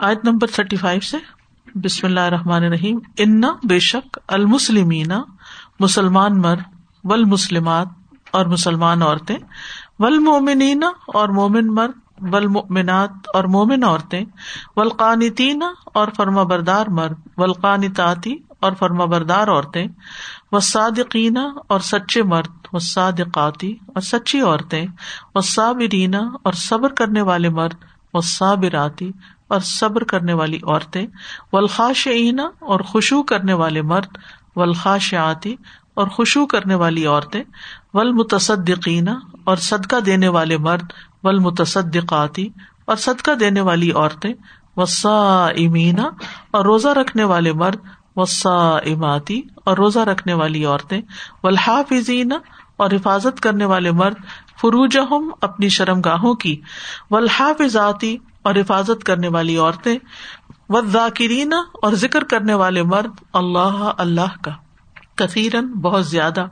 آیت number thirty five سے، بسم اللہ الرحمٰن الرحیم ان بے شک المسلمین مسلمان مر ول مسلمات اور مسلمان عورتیں ولمومنین اور مومن مر ول اور مومن عورتیں ولقانتین اور فرما بردار مرد ولقانتاتی اور فرما بردار عورتیں و اور سچے مرد و اور سچی عورتیں و صابرینہ اور صبر کرنے والے مرد و صابراتی اور صبر کرنے والی عورتیں ولخاشعینہ اور خوشو کرنے والے مرد ولخاشعاتی اور خوشو کرنے والی عورتیں ولمتصدقینہ اور صدقہ دینے والے مرد ولمتصدقاتی اور صدقہ دینے والی عورتیں وسا امینا اور روزہ رکھنے والے مرد وسا اماتی اور روزہ رکھنے والی عورتیں ولحافظین اور حفاظت کرنے والے مرد فروج اپنی شرم گاہوں کی ولحافظاتی اور حفاظت کرنے والی عورتیں و ذاکرین اور ذکر کرنے والے مرد، اللہ اللہ کا۔ کثیرن بہت زیادہ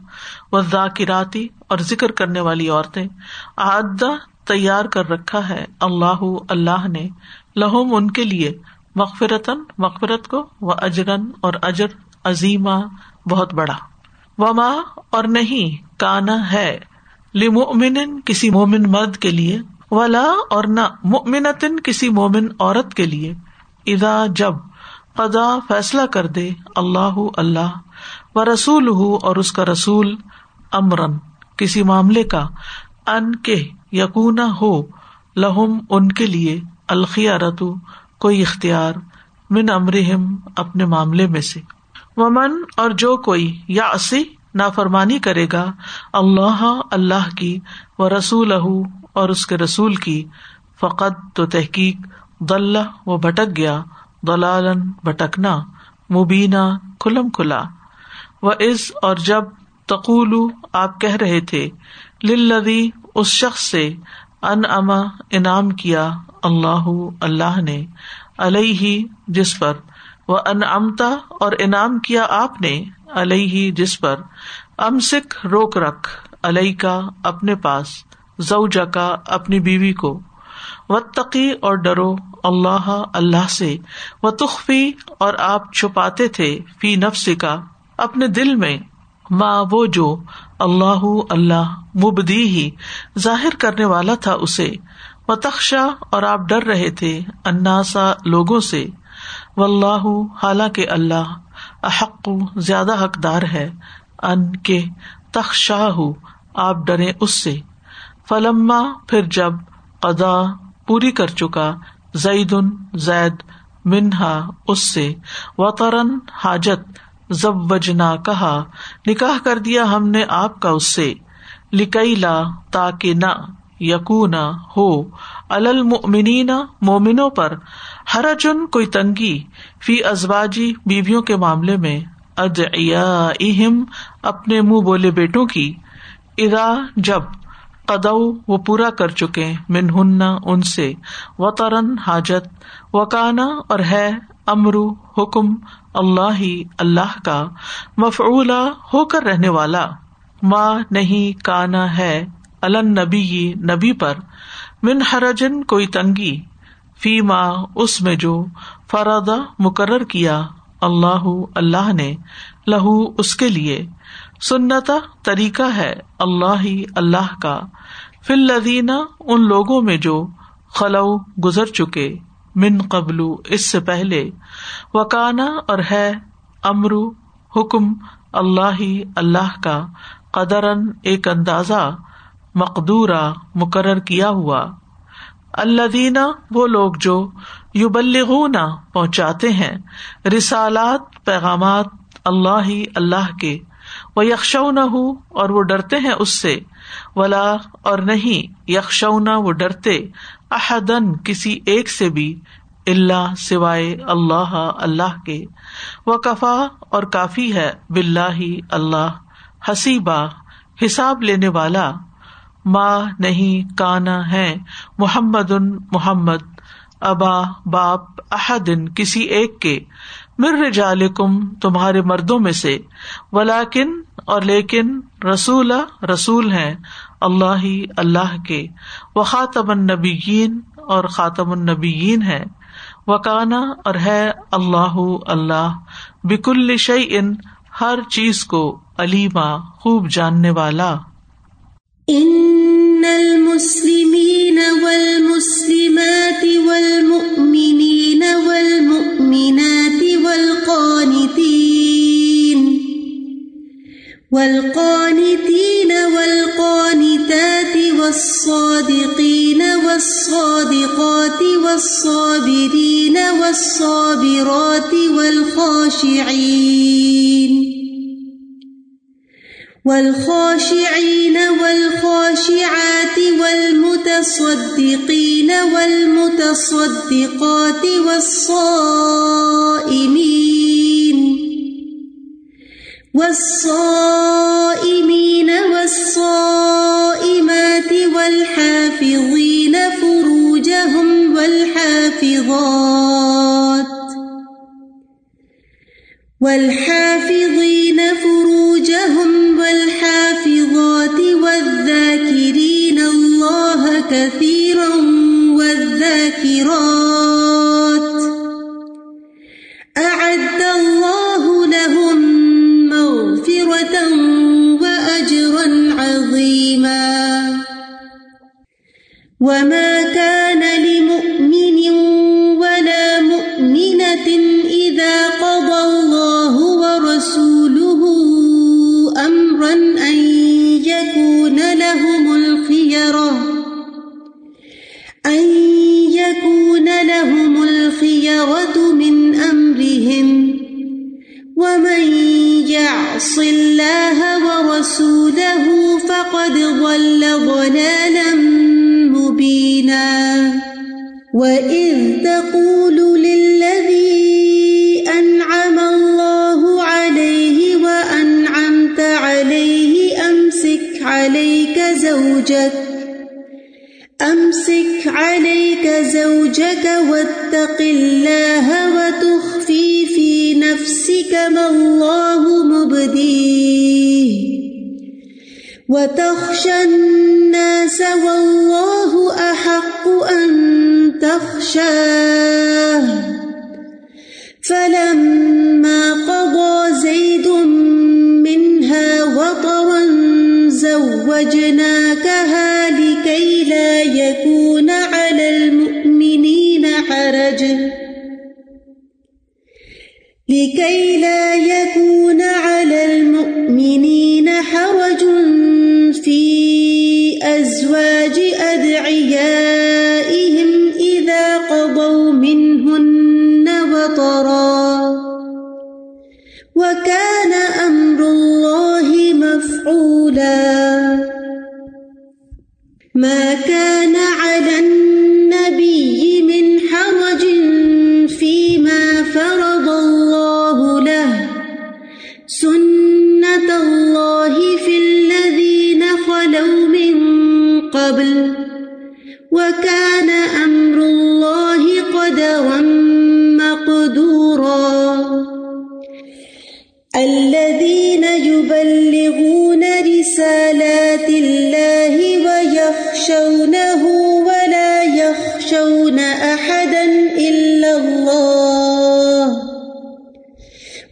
و ذاکراتی اور ذکر کرنے والی عورتیں آدہ تیار کر رکھا ہے اللہ اللہ نے۔ لہوم ان کے لیے مغفرتن مغفرت کو و اجرن اور اجر عظیمہ بہت بڑا۔ وما اور نہیں، کانا ہے۔ لمؤمن کسی مومن مرد کے لیے۔ ولا اور نہ مؤمنتن کسی مومن عورت کے لیے۔ ادا جب قدا فیصلہ کر دے، اللہ اللہ و رسول ہو اور اس کا رسول امرن، کسی معاملے کا۔ ان کے یقون ہو لہم ان کے لیے الخیا رتو کوئی اختیار من امرحم اپنے معاملے میں سے۔ ومن اور جو کوئی یا اسی نافرمانی کرے گا، اللہ اللہ کی و رسول اور اس کے رسول کی فقط تو تحقیق دلہ و بھٹک گیا دلالن بھٹکنا، مبینہ کھلم کھلا۔ و عز اور جب تقول آپ کہہ رہے تھے لدی اس شخص سے ان اما انعام کیا اللہ اللہ نے علیہ جس پر وہ ان امتا اور انعام کیا آپ نے علیہ جس پر۔ ام سکھ روک رکھ علیہ کا اپنے پاس۔ زوجا کا اپنی بیوی کو۔ و تقی اور ڈرو اللہ اللہ سے۔ و تخفی اور آپ چھپاتے تھے فی نفس کا اپنے دل میں ماں وہ جو اللہ اللہ مبدی ہی۔ ظاہر کرنے والا تھا اسے۔ و تخشا اور آپ ڈر رہے تھے اناسا لوگوں سے۔ و اللہ حالانکہ اللہ احق، زیادہ حقدار ہے۔ ان کے تخشاہ، آپ ڈرے اس سے۔ فلما پھر جب قدا پوری کر چکا زید ان زید منہا اس سے وطرن حاجت زب وجنا کہا، نکاح کر دیا ہم نے آپ کا اس سے، لکئی لا تاکہ نہ یقون ہو۔ المنی مومنوں پر ہر جن کوئی تنگی فی ازباجی بیویوں کے معاملے میں اہم اپنے منہ بولے بیٹوں کی ادا جب قدو وہ پورا کر چکے من ان سے۔ و ترن حاجت۔ و کانا اور ہے امرو حکم اللہ ہی اللہ کا۔ مفعولا ہو کر رہنے والا۔ ماں نہیں کانا ہے۔ النبی نبی نبی پر۔ من حرجن کوئی تنگی۔ فی ماں اس میں جو فردا مقرر کیا۔ اللہ اللہ نے لہو اس کے لیے۔ سنتا طریقہ ہے اللہ ہی اللہ کا۔ فل لدینہ ان لوگوں میں جو خلو گزر چکے، من قبل، اس سے پہلے۔ وکانا، اور ہے امرو حکم اللہ ہی اللہ کا۔ قدرن ایک اندازہ مقدورہ، مقرر کیا ہوا۔ اللہ دینا وہ لوگ جو یو بلغنا پہنچاتے ہیں۔ رسالات، پیغامات اللہ ہی اللہ کے۔ وہ یکشو نہ ہو اور وہ ڈرتے ہیں اس سے۔ ولا، اور نہیں یکشونا وہ ڈرتے۔ احدن کسی ایک سے بھی اللہ سوائے اللہ اللہ کے۔ وہ کفا اور کافی ہے بلّہ اللہ۔ حسیبہ حساب لینے والا۔ ماں نہیں، کانا ہے۔ محمد ان محمد۔ ابا باپ احدن کسی ایک کے۔ مر رجالکم تمہارے مردوں میں سے۔ ولاکن اور لیکن، رسول رسول ہیں۔ اللہ اللہ کے۔ وہ خاطم النبیین، اور خاطم النبیین ہے وکانا اور ہے اللہ اللہ۔ بک الشعی ان ہر چیز کو علیما خوب جاننے والا۔ ان المسلمین والمسلمات والمؤمنین والمؤمنات والقانتین والقانتات والصادقین والصادقات والصابرین والصابرات والخاشعین والخاشعين والخاشعات والمتصدقين والمتصدقات والصائمين والصائمين والصائمات والحافظين فروجهم والحافظات والحافظين فروجهم والحافظات والذاكرين الله كثيرا والذاكرات لهم الخيرة أن يكون لهم الخيرة من أمرهم ومن يعص الله ورسوله فقد ضل ضلالا مبينا وإذ تقول زوجك. أمسك عليك زوجك واتق الله وتخفي في نفسك ما الله مبديه. وتخشى الناس والله أحق أن تخشاه. فلما قضى زيد منها وطرا زوجناكها مفعولا ما كان على النبي من حرج فيما فرض الله له سنة الله في الذين خلوا من قبل وكان أمر الله قدرا أحدا إلا الله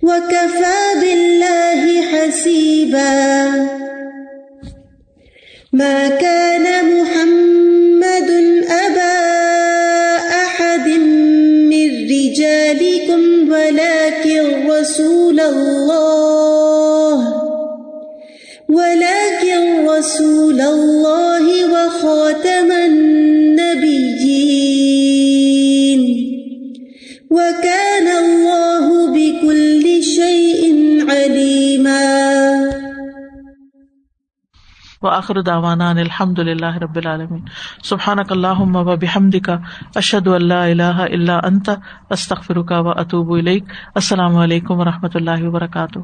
وكفى بالله حسيبا ما كان محمد أبا أحد من رجالكم ولكن رسول الله ولكن رسول الله وخاتم عليما وآخر دعوانا ان الحمد للہ رب العالمین. سبحانک اللہم و بحمدک، اشہد ان لا الہ الا انت، استغفرک و اتوب الیک. السلام علیکم و رحمۃ اللہ وبرکاتہ.